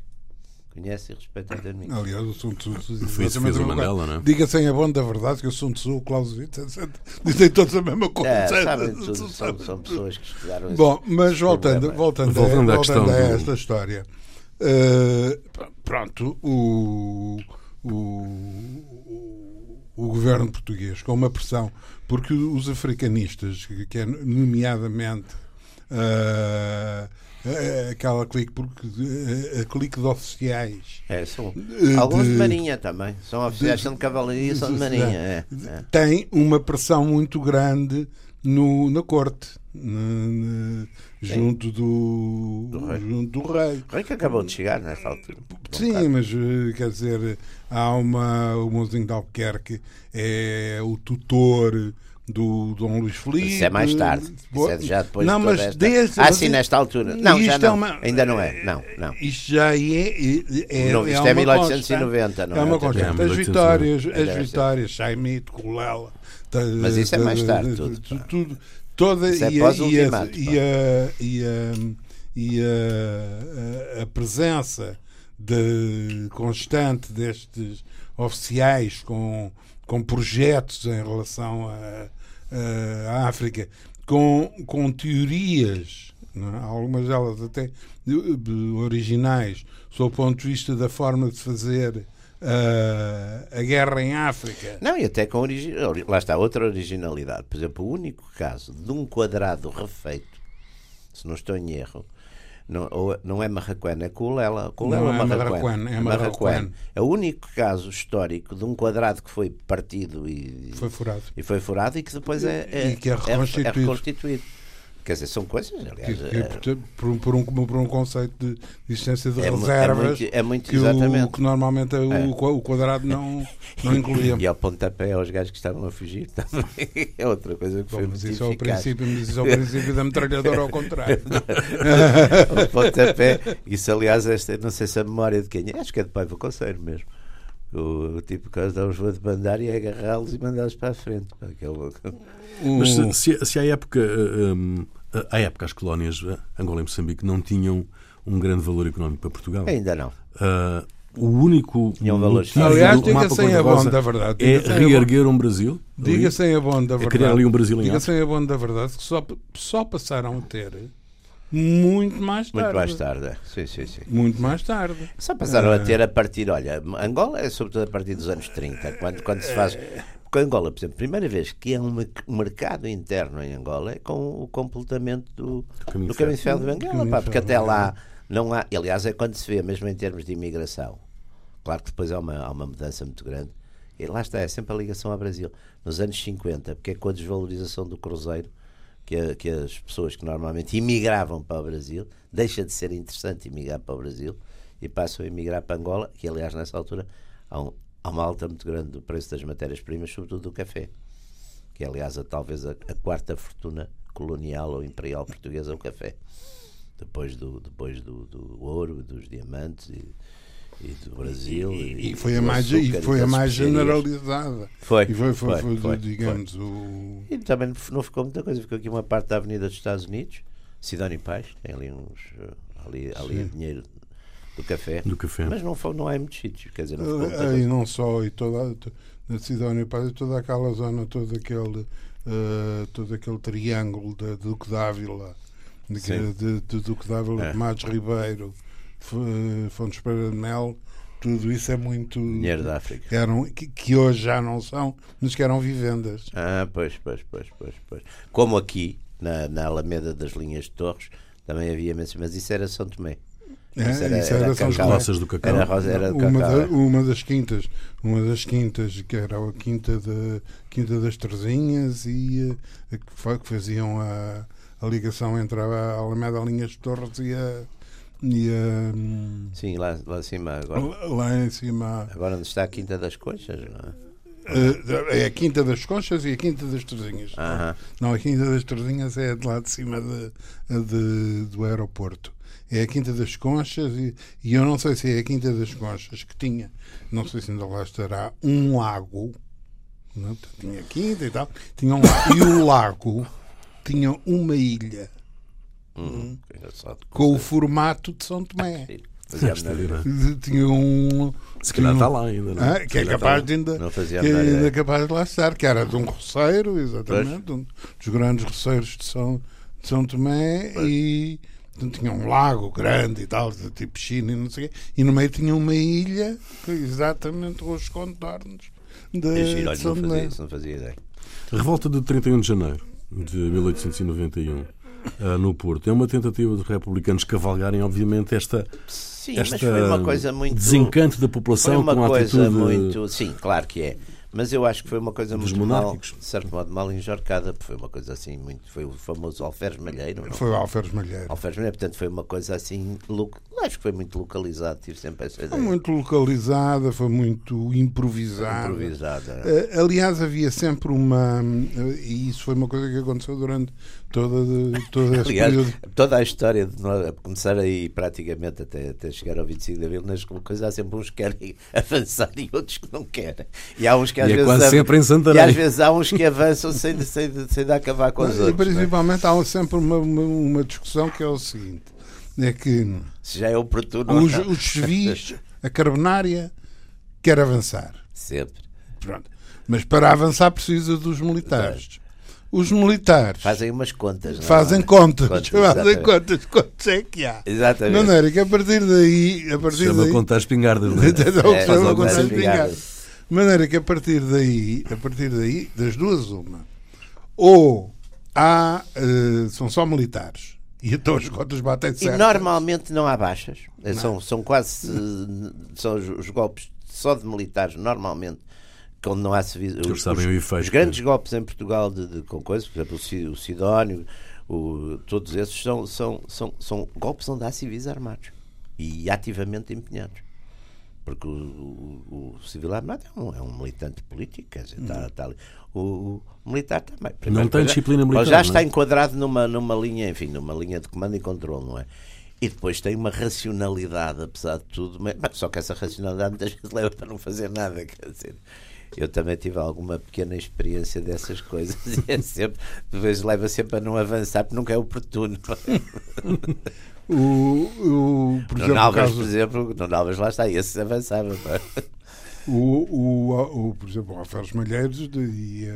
S2: Conhece e respeita o teu inimigo.
S3: Aliás, o Sun Tzu diz a mesma
S1: Mandela, não é?
S3: Diga sem a bom da verdade que o Sun Tzu, o Clausewitz, etc. *laughs* Dizem todos a mesma coisa.
S2: É, sabem tudo, são, são pessoas que estudaram
S3: Bom, mas voltando, voltando,
S1: Voltando
S3: a, voltando a
S1: do-
S3: esta história, pr- pronto, o, o, o governo português, com uma pressão, porque os africanistas, que, é nomeadamente eh, aquela clique, porque, a clique de oficiais
S2: É, são alguns de,
S3: de-
S2: marinha também. São oficiais, são de cavalaria e são de marinha. É, é.
S3: tem uma pressão muito grande no, na corte, na- na- junto do,
S2: Do rei.
S3: junto do rei.
S2: O rei que acabou de chegar nessa altura.
S3: Sim, mas eh, quer dizer, há uma. O Monzinho de Albuquerque é o tutor do Dom Luís Felipe.
S2: Isso é mais tarde. Isso é já depois
S3: não,
S2: de
S3: mas
S2: esta...
S3: desde,
S2: Ah, sim, nesta altura. Não, já
S3: é
S2: não.
S3: uma-
S2: Ainda não é. Não, não.
S3: Isto já é. é,
S2: Não,
S3: é
S2: isto é
S3: uma
S2: 1890, não
S3: É uma
S2: é?
S3: constante.
S1: É,
S3: As
S1: 1890.
S3: vitórias,
S2: É,
S3: as vitórias, Chaimite, Colela.
S2: Mas isso é mais tarde, tudo,
S3: tudo toda
S2: Isso é
S3: e, a, e, a, e, a, e, a, e a- presença de, constante destes oficiais com, com projetos em relação à África, com, com teorias, é? algumas delas até de- de originais, sob o ponto de vista da forma de fazer a guerra em África.
S2: Não, e até com origi... Lá está, outra originalidade. Por exemplo, o único caso de um quadrado refeito, se não estou em erro, não, não é Marraquém, é Culela. Culela
S3: Não é
S2: Marraquém.
S3: Marraquém, é Marraquém.
S2: É o único caso histórico de um quadrado que foi partido e
S3: Foi furado.
S2: e foi furado e que depois é, é,
S3: E que é
S2: é
S3: reconstituído.
S2: Quer dizer, são coisas,
S3: Que,
S2: aliás.
S3: que,
S2: é-
S3: portanto, por, um- por um, por um conceito de existência de
S2: É é
S3: reservas
S2: muito- é muito
S3: que, o,
S2: exatamente.
S3: que normalmente o,
S2: É.
S3: o quadrado não, *laughs* não incluía.
S2: E ao pontapé aos gajos que estavam a fugir também *laughs* é outra coisa que
S3: Bom,
S2: foi
S3: mas
S2: muito
S3: isso é o princípio, mas isso é o princípio da metralhadora ao contrário. *laughs*
S2: o pontapé. Isso, aliás, esta, não sei se a memória de quem é, acho que é de Paiva Conceiro mesmo. O, o tipo que dá-os vou de bandar e é agarrá-los e mandá-los para a frente. Para aquele...
S1: Mas se, se, se à época, um, à época as colónias Angola e Moçambique não tinham um grande valor económico para Portugal.
S2: Ainda não.
S1: Uh, o único
S2: Tinha um valor
S1: motivo
S3: Aliás, diga sem a
S1: cor-de-rosa
S3: bom da verdade.
S1: é reerguer um Brasil.
S3: Diga sem a bom da
S1: é
S3: verdade.
S1: criar ali um Brasil em
S3: Diga sem a bom da verdade que só, só passaram a ter muito mais tarde.
S2: Muito mais tarde. Sim, sim, sim.
S3: Muito mais tarde.
S2: Só passaram
S3: Ah.
S2: a ter a partir, olha, Angola é sobretudo a partir dos anos 30, quando, quando se faz. Porque Angola, por exemplo, a primeira vez que há um merc- um mercado interno em Angola é com o completamento do,
S1: caminho
S2: do
S1: de
S2: caminho de ferro de
S3: Caminho
S2: pá, porque até lá não há. Aliás, é quando se vê, mesmo em termos de imigração. Claro que depois há uma, há uma mudança muito grande. E lá está, é sempre a ligação ao Brasil. Nos anos 50, porque é com a desvalorização do cruzeiro que, que as pessoas que normalmente imigravam para o Brasil deixa de ser interessante emigrar para o Brasil e passam a emigrar para Angola, que aliás nessa altura há, um- há uma alta muito grande do preço das matérias-primas, sobretudo do café, que é aliás a, talvez a, a quarta fortuna colonial ou imperial portuguesa, o café. Depois do, depois do, do ouro, dos diamantes e, e do Brasil.
S3: E, e foi a mais, e foi a mais generalizada.
S2: Foi,
S3: E foi, foi,
S2: foi,
S3: foi, digamos, o.
S2: E também não ficou muita coisa, ficou aqui uma parte da Avenida dos Estados Unidos, Sidónio Paz, tem ali uns. eh, ali, ali
S3: Sim.
S2: dinheiro do café.
S1: Do café.
S2: Mas não, foi, não há muitos sítios, quer dizer, não ficou muita coisa.
S3: E não só, e toda, to- na Sidónia Paz, e toda aquela zona, todo aquele, eh, todo aquele triângulo de Duque d'Ávila, de, de, de Duque d'Ávila,
S2: É.
S3: Tomates Ribeiro, Fontes Pereira de Mel, tudo isso é muito.
S2: Dinheiro da África.
S3: Eram, que, que hoje já não são, mas que eram vivendas.
S2: Ah, pois, pois, pois, pois, pois. Como aqui, na, na Alameda das Linhas de Torres, também havia mas isso era São Tomé.
S3: É,
S2: Isso era-
S3: isso
S2: era
S3: era São
S2: Cacau.
S1: Roças do Cacau.
S2: Era, rosa, era do
S3: uma,
S2: cacau.
S3: da-
S2: é.
S3: uma das quintas, uma das quintas que era a quinta, da quinta das Terzinhas e eh, que, que faziam a, a ligação entre a Alameda Linhas de Torres e a, e a hum,
S2: Sim, lá, lá acima agora.
S3: lá em cima
S2: Agora onde está a Quinta das Conchas, não é?
S3: eh, é a Quinta das Conchas e a Quinta das Terzinhas.
S2: Aham.
S3: Não, a Quinta das Terzinhas é de lá de cima de, de- do aeroporto. É a Quinta das Conchas e, e eu não sei se é a Quinta das Conchas que tinha, não sei se ainda lá estará, um lago. Não, tinha quinta e tal. Tinha um lago. E o lago tinha uma ilha
S2: Hum,
S3: com o formato de São Tomé. *laughs*
S2: Ideia.
S3: Tinha um.
S1: Se calhar
S3: um-
S1: está lá ainda, não
S3: Ah,
S1: é?
S3: que é
S1: calhar
S3: capaz de ainda,
S2: Não fazia
S3: que
S2: menor
S3: ainda
S2: ideia.
S3: é capaz de lá estar, que era de um roceiro, exatamente, um dos grandes roceiros de São, de São Tomé e portanto, tinha um lago grande e tal, de tipo piscina e não sei o quê, e no meio tinha uma ilha, que exatamente com os contornos de,
S2: É giro,
S3: de São
S2: não
S3: Tomé.
S2: fazia isso, não fazia ideia.
S1: A revolta de 31 de janeiro de 1891 ah, no Porto é uma tentativa de republicanos cavalgarem, obviamente, esta,
S2: Sim,
S1: esta
S2: mas foi uma coisa muito.
S1: desencanto da
S2: Foi
S1: população
S2: uma
S1: com a
S2: coisa
S1: atitude
S2: muito. Sim, claro que é. Mas eu acho que foi uma coisa
S1: Dos
S2: muito mal, de certo modo, mal enjorcada, porque foi uma coisa assim muito. Foi o famoso alferes malheiro, não?
S3: Foi o Alferes Malheiro.
S2: Alferes malheiro, portanto, foi uma coisa assim. Acho que foi muito localizado, tive sempre essa
S3: Foi
S2: ideia.
S3: muito localizada, foi muito improvisada.
S2: improvisada.
S3: Eh, aliás, havia sempre uma. eh, e isso foi uma coisa que aconteceu durante todo esse
S2: Aliás, toda a história de nós, a começar aí praticamente até, até chegar ao 25 de Abril, nas coisas há sempre uns que querem *laughs* avançar e outros que não querem. E há uns que às
S1: E é
S2: vezes.
S1: quase
S2: av-
S1: sempre em
S2: e às vezes há uns que avançam sem, sem, sem de acabar com os
S3: E
S2: outros. não é?
S3: principalmente há sempre uma, uma, uma discussão que é o seguinte: é que
S2: Se já é oportuno. ou
S3: os, os civis, a carbonária, quer avançar.
S2: Sempre.
S3: Pronto. Mas para avançar precisa dos militares. Os militares
S2: Fazem umas contas. não é?
S3: fazem contas.
S2: Contas, *laughs*
S3: fazem
S2: exatamente.
S3: contas. Quantos é que há? De
S2: Exatamente.
S3: maneira que a partir daí. A partir
S1: chama
S3: daí
S1: contar espingardas. não é? *laughs*
S3: Então,
S2: É,
S3: chama contar espingardas. De maneira que a partir daí, a partir daí, das duas uma, ou há, eh, são só militares e então as contas batem
S2: E
S3: certo.
S2: normalmente não há baixas. Eh, São, são quase. São os, os golpes só de militares, normalmente. Quando não há.
S1: Eles
S2: Os,
S1: sabem
S2: os-
S1: o efeito
S2: os grandes golpes em Portugal de, de, com coisas, por exemplo, o, Sidónio, o- todos esses são, são, são, são golpes onde há civis armados e ativamente empenhados. Porque o, o- o civil armado é um, é um militante político, quer dizer, está, está ali. O, o militar também.
S1: Não tem
S2: já-
S1: disciplina
S2: ou
S1: militar,
S2: Já
S1: é?
S2: está enquadrado numa, numa linha, enfim, numa linha de comando e controle, não é? E depois tem uma racionalidade, apesar de tudo, mas, só que essa racionalidade muitas vezes leva para não fazer nada, quer dizer. Eu também tive alguma pequena experiência dessas coisas e *laughs* é sempre, depois leva sempre a não avançar porque nunca é oportuno.
S3: O, o, por
S2: No
S3: exemplo, o
S2: Nalvas,
S3: caso-
S2: por exemplo, no Nalvas lá está, esse avançava. pá.
S3: O, o, o, por exemplo, o Alferes Malheiros de,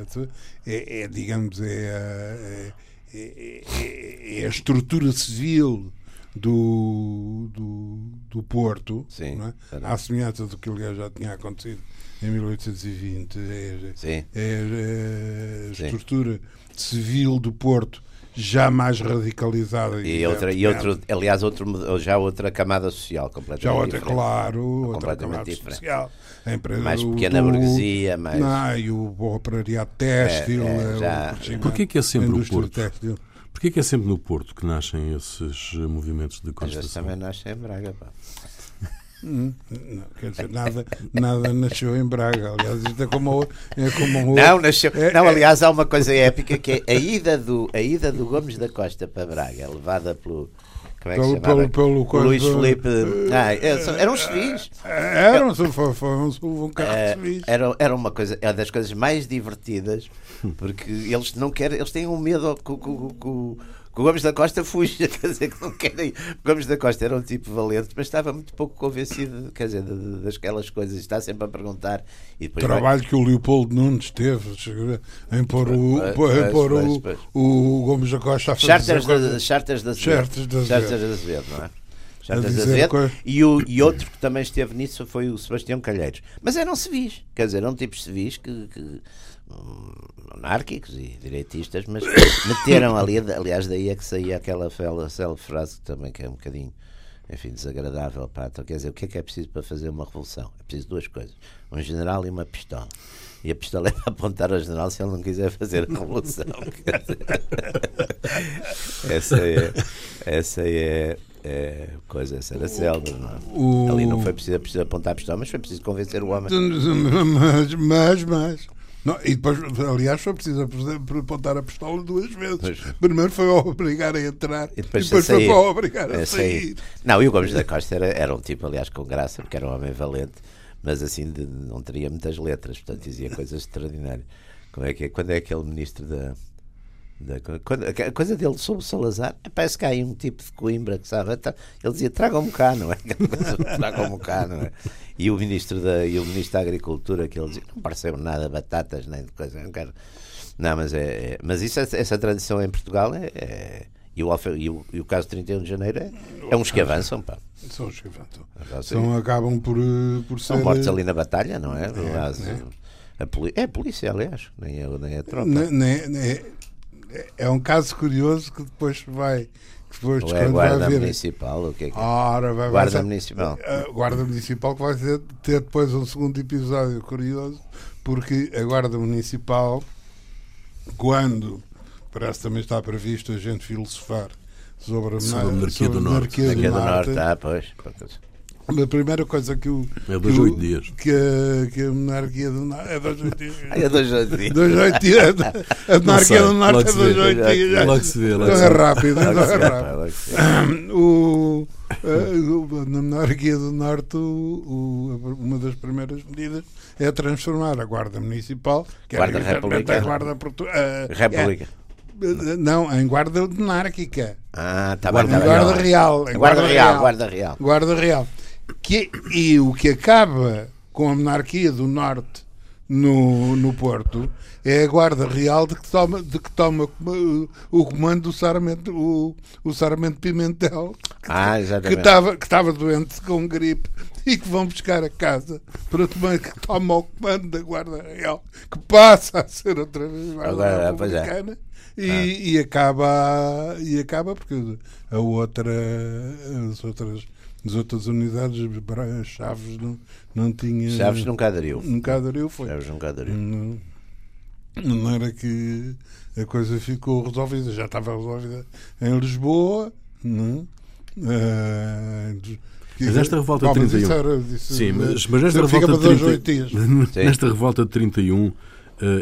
S3: é, é, digamos, é, a- é, é- é a estrutura civil do, do, do Porto,
S2: Sim,
S3: não é? à semelhança do que aliás já tinha acontecido em 1820. É,
S2: Sim.
S3: é, é a
S2: Sim.
S3: estrutura civil do Porto já mais radicalizada.
S2: E, outra, e outro, aliás, outro, já outra camada social completamente
S3: Já outra,
S2: diferente.
S3: claro, outra
S2: Completamente
S3: camada
S2: diferente.
S3: social. A empresa
S2: Mais pequena
S3: do-
S2: burguesia, mais-
S3: Não, e o, operariado têxtil.
S2: É, é,
S3: é, o
S2: já-
S1: Porquê que é sempre o Porto?
S3: têxtil.
S1: Porquê que é sempre no Porto que nascem esses eh, movimentos de
S2: Mas
S1: contestação?
S2: também nasce em Braga. Pá.
S3: Hum, não, quer dizer, nada, nada nasceu em Braga. Aliás, isto é como, o- é como o-
S2: Não, nasceu.
S3: É-
S2: não,
S3: é-
S2: aliás, há uma coisa épica que é a ida do, a ida do Gomes da Costa para Braga, levada pelo. Como é que
S3: Pelo-
S2: se
S3: pelo- pelo coisa-
S2: Luís Felipe. Ah, é- eram os civis.
S3: Era um, foi, foi um, um carro
S2: É, era, era uma coisa, é das coisas mais divertidas, porque eles não querem, eles têm um medo o- que, o- que o- Gomes da Costa fuja, *laughs* quer dizer, que não querem. O Gomes da Costa era um tipo valente, mas estava muito pouco convencido, quer dizer, dasquelas coisas, está sempre a perguntar. E depois vai-
S3: trabalho que o Leopoldo Nunes teve em pôr o, em pôr o, o Gomes da Costa a fazer
S2: Charters
S3: coisas-
S2: da, charters da
S3: Charters de Azevedo.
S2: Charters de Azevedo, não é? Azevedo.
S3: coisa-
S2: E, o, e outro que também esteve nisso foi o Sebastião Calheiros. Mas eram civis, quer dizer, eram tipos civis que, que anárquicos e direitistas, mas *coughs* meteram ali, aliás, daí é que saía aquela célebre frase que também que é um bocadinho enfim, desagradável. Pá. Então, quer dizer, o que é que é preciso para fazer uma revolução? É preciso duas coisas: um general e uma pistola. E a pistola é *laughs* para apontar ao general se ele não quiser fazer a revolução. *laughs* Essa é, essa é, é coisa, essa era célebre. Não é? Ali não foi preciso, preciso apontar a pistola, mas foi preciso convencer o homem.
S3: Mas, mas, mas. Não, e depois, aliás, foi preciso apontar a pistola duas vezes.
S2: Pois.
S3: Primeiro foi ao obrigar a entrar
S2: E depois,
S3: foi
S2: a sair.
S3: para o obrigar a
S2: É,
S3: sair.
S2: Não, e o Gomes da Costa era, era um tipo, aliás, com graça, porque era um homem valente, mas assim de- não teria muitas letras, portanto dizia coisas extraordinárias. Como é que é? Quando é aquele ministro da. A coisa dele sobre o Salazar, parece que há aí um tipo de Coimbra que sabe. então, Ele dizia: tragam-me cá, não é? *laughs* tragam-me cá, não é? E o ministro da, e o ministro da Agricultura, que ele dizia: não pareceu nada batatas, nem de coisa, não quero. Não, mas, é, é- mas isso, essa tradição em Portugal é. é- e, o, e, o, e o caso de 31 de Janeiro é, é uns que avançam, pá.
S3: São os que avançam. São, acabam por, eh, por ser.
S2: São mortos ali na batalha, não é? A poli- é a polícia, aliás, nem é, nem é a tropa.
S3: Ne- ne- ne- é um caso curioso que depois vai. que Depois,
S2: Ou é a
S3: quando vai
S2: guarda
S3: haver-
S2: municipal, o que é que é?
S3: Ora, vai, vai
S2: Guarda
S3: ser-
S2: municipal.
S3: A Guarda Municipal que vai ter, ter depois um segundo episódio curioso, porque a Guarda Municipal, quando parece que também está previsto a gente filosofar sobre a,
S1: Sobre
S3: sobre
S1: do
S3: a
S1: Norte.
S2: é
S3: do
S2: do
S3: Norte,
S2: norte, ah, pois.
S3: A primeira coisa que o.
S1: É dois
S3: que
S1: oito dias.
S3: Que a, que a monarquia do Norte. É dois oito dias. *laughs*
S2: É dois oito
S3: Dois oito dias. A monarquia do Norte
S1: logo
S3: é dois oito dias.
S1: Logo se vê, logo se
S3: é
S1: vê.
S3: rápido,
S2: Logo se
S3: é rápido. o, eh, o- na monarquia do Norte, o- uma das primeiras medidas é transformar a Guarda Municipal, que
S2: Guarda
S3: era
S2: Republicana.
S3: a Guarda Portu eh,
S2: República.
S3: eh, não, em Guarda Monárquica.
S2: Ah, está bem,
S3: Em
S2: está bem.
S3: Guarda Real.
S2: Guarda Real, Guarda Real.
S3: Guarda Real. Que, e o que acaba com a monarquia do Norte no, no Porto é a Guarda Real de que toma, de que toma uh, o comando do Sarmento, o, o Sarmento Pimentel,
S2: Ah,
S3: que
S2: exatamente.
S3: estava que estava doente com gripe e que vão buscar a casa para tomar que toma o comando da Guarda Real, que passa a ser outra vez Guarda
S2: Agora, é.
S3: Republicana. E, e acaba e acaba porque a outra as outras as outras unidades Chaves não, não tinha
S2: Chaves nunca aderiu.
S3: nunca aderiu foi
S2: Chaves nunca aderiu.
S3: não, não era que a coisa ficou resolvida já estava resolvida em Lisboa não? Eh,
S1: Mas esta revolta de
S3: Bom, mas
S1: 31.
S3: isso era- isso-
S1: Sim, mas, mas nesta
S3: isso fica
S1: revolta de
S3: dois, oito
S1: 30,
S3: dias.
S2: Sim.
S1: nesta revolta de 31, Uh,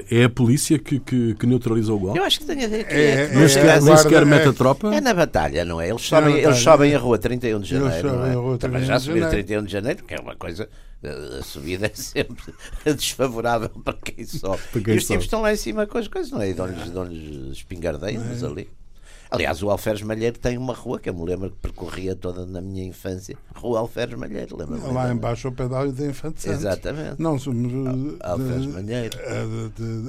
S1: é a polícia que, que, que, neutraliza o gol?
S2: Eu acho que tem a ver.
S1: É, é, nem sequer, nem sequer mete a tropa?
S2: É na batalha, não é? Eles sobem, é eles sobem a rua 31 de janeiro. Não é? rua Também já subir 31 de janeiro, que é uma coisa. A subida é sempre *laughs* desfavorável para quem sobe. Para quem e os tipos estão lá em cima com as coisas, não é? E dão-lhes dão espingardeios é? ali. Aliás, o Alferes Malheiro tem uma rua que eu me lembro que percorria toda na minha infância. Rua Alferes Malheiro, lembro -me
S3: Lá embaixo o pedal da Infante.
S2: Exatamente.
S3: Não somos.
S2: Alferes Malheiro.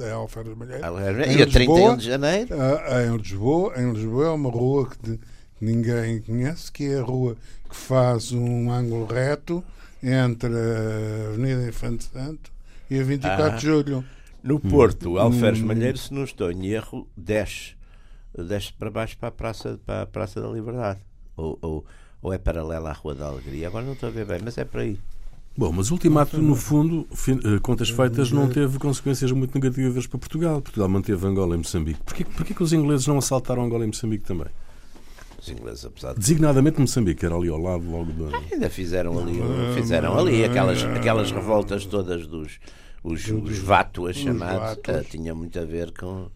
S3: É Alferes Malheiro.
S2: E a 31 de janeiro?
S3: Em Lisboa, em Lisboa é uma rua que ninguém conhece, que é a rua que faz um ângulo reto entre a Avenida Infante Santo e a 24 ah, de Julho.
S2: No Porto, Alferes hum. Malheiro, se não estou em erro, desce desce para baixo para a Praça, para a praça da Liberdade. Ou, ou, ou é paralela à Rua da Alegria. Agora não estou a ver bem, mas é por aí.
S1: Bom, mas o ultimato, no fundo, eh, contas feitas, não teve consequências muito negativas para Portugal. Portugal manteve Angola e Moçambique. Porquê, porquê que os ingleses não assaltaram Angola e Moçambique também?
S2: Os ingleses, apesar de...
S1: Designadamente Moçambique, era ali ao lado logo
S2: do... Ah, ainda fizeram ali, fizeram ali aquelas, aquelas revoltas todas dos os, os vátuas chamados. Uh, tinha muito a ver com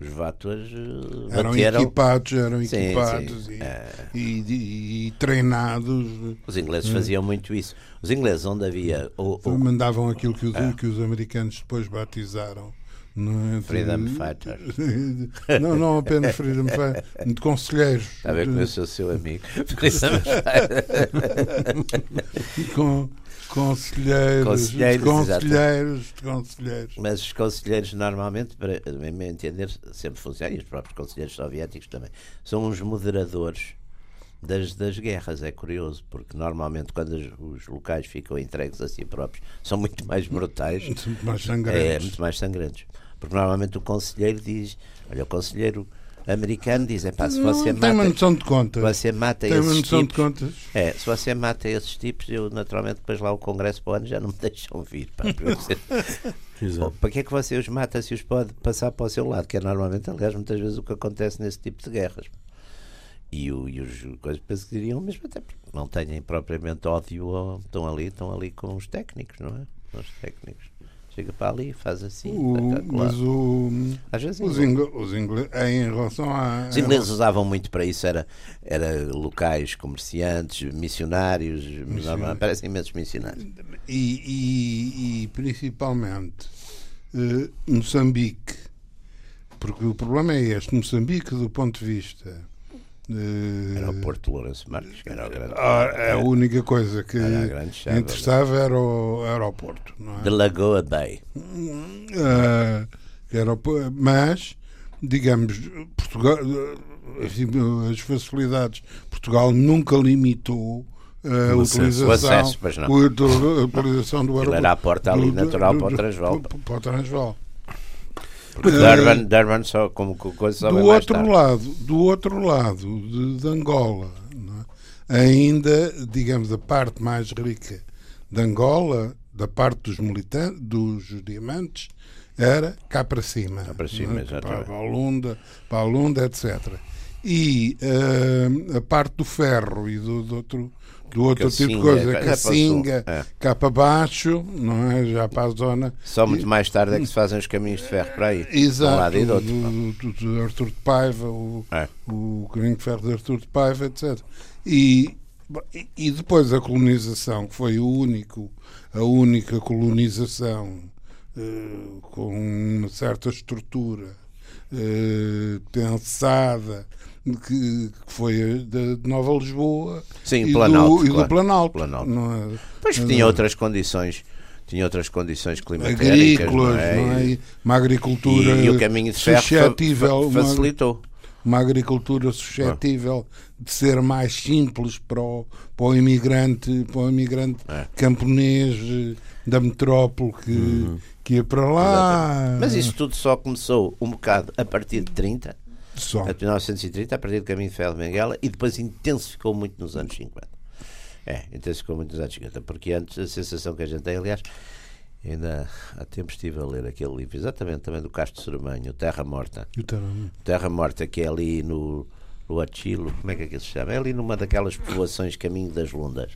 S2: os Vátuas
S3: uh, eram bateram... equipados, eram sim, equipados sim. E, é... e, e, e, treinados.
S2: Os ingleses faziam muito isso. Os ingleses onde havia o,
S3: o... mandavam aquilo que, é. que os americanos depois batizaram.
S2: Não é? Freedom Fighters. *laughs*
S3: Não, não apenas Freedom Fighters, de conselheiros.
S2: Está a ver como eu sou seu amigo. *laughs*
S3: com, Conselheiros, conselheiros, conselheiros, conselheiros.
S2: Mas os conselheiros, normalmente, para me entender, sempre funcionam, e os próprios conselheiros soviéticos também, são uns moderadores das, das guerras. É curioso, porque normalmente, quando os, os locais ficam entregues a si próprios, são muito mais brutais.
S3: Muito mais sangrentos.
S2: É, muito mais sangrentos. Porque normalmente o conselheiro diz: Olha, o conselheiro americano diz: é pá, se você
S3: não, mata. Tem uma noção de contas.
S2: Você mata tem esses tipos. De contas. É, se você mata esses tipos, eu naturalmente depois lá o Congresso para o ano já não me *laughs* deixam vir. Pá, para, *laughs* para que é que você os mata se os pode passar para o seu lado? Que é normalmente, aliás, muitas vezes o que acontece nesse tipo de guerras. E, o, e os coisas penso que diriam mesmo até porque não têm propriamente ódio, ou, estão ali, estão ali com os técnicos, não é? Com os técnicos chega para ali, faz assim.
S3: O, mas o, Às vezes os, ingleses, os ingleses, em relação a.
S2: Os ingleses usavam muito para isso, era, era locais, comerciantes, missionários, missionários. parecem imensos missionários.
S3: E, e, e principalmente uh, Moçambique, porque o problema é este: Moçambique, do ponto de vista
S2: era o Porto Lourenço Marques, que era o grande.
S3: Ah, a única coisa que interessava era o aeroporto. Não é?
S2: De Lagoa Bay.
S3: Uh, era o, mas, digamos, Portugal, as facilidades. Portugal nunca limitou a utilização, acesso, a utilização do aeroporto.
S2: Era a porta ali natural do, para o Transval.
S3: Para o Transval.
S2: Durban, Durban só como coisa só
S3: do outro lado do outro lado de, de Angola é? ainda digamos a parte mais rica de Angola da parte dos militantes dos diamantes era cá para cima,
S2: cá para, cima
S3: é? para, para a Lunda para a etc e uh, a parte do ferro e do, do outro do outro tipo de coisa, é, Cacinga, é. cá para baixo, não é? Já para a zona.
S2: Só muito mais tarde é que se fazem os caminhos de ferro para aí.
S3: Exato. Um lado e do outro. Do Arthur de Paiva, o, é. o caminho de ferro de Arthur de Paiva, etc. E, e depois a colonização, que foi o único, a única colonização uh, com uma certa estrutura uh, pensada que, foi de Nova Lisboa
S2: Sim, e, Planalto,
S3: do, e do Planalto.
S2: Planalto. Não é, pois que tinha outras condições tinha outras condições climatéricas
S3: agrícolas, não é? Não é? uma agricultura
S2: e, e, o caminho de ferro suscetível, facilitou
S3: uma, uma agricultura suscetível de ser mais simples para o, para o imigrante para o imigrante é. camponês eh, da metrópole que, uhum. que ia para lá
S2: Exatamente. mas isso tudo só começou um bocado a partir de 30
S3: só.
S2: Até 1930, a partir do caminho de ferro de Benguela, e depois intensificou muito nos anos 50. É, intensificou muito nos anos 50, porque antes a sensação que a gente tem, aliás, ainda há tempo estive a ler aquele livro, exatamente também do Castro Sorumanho, Terra Morta.
S3: Terra...
S2: Terra Morta, que é ali no, no Achilo, como é que aquilo se chama? É ali numa daquelas povoações caminho das Lundas.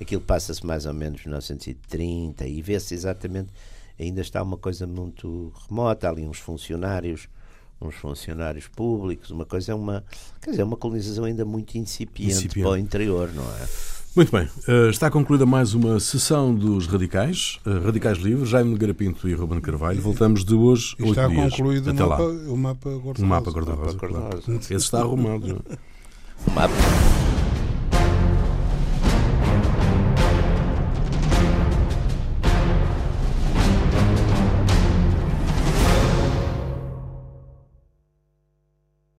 S2: Aquilo passa-se mais ou menos em 1930 e vê-se exatamente ainda está uma coisa muito remota, há ali uns funcionários, uns funcionários públicos, uma coisa é uma, quer dizer, uma colonização ainda muito incipiente,
S1: Incipiente.
S2: para o interior, não é?
S1: Muito bem, eh, está concluída mais uma sessão dos Radicais, eh, Radicais Livres, Jaime Garapinto e Ruben Carvalho. Voltamos de hoje a
S3: Está
S1: oito dias.
S3: concluído o
S1: Até
S3: mapa,
S1: lá.
S3: o mapa cor
S1: Um mapa
S3: cor
S1: cor-de-rosa.
S2: Cor-de-rosa.
S1: Esse está arrumado. não é?
S2: O mapa-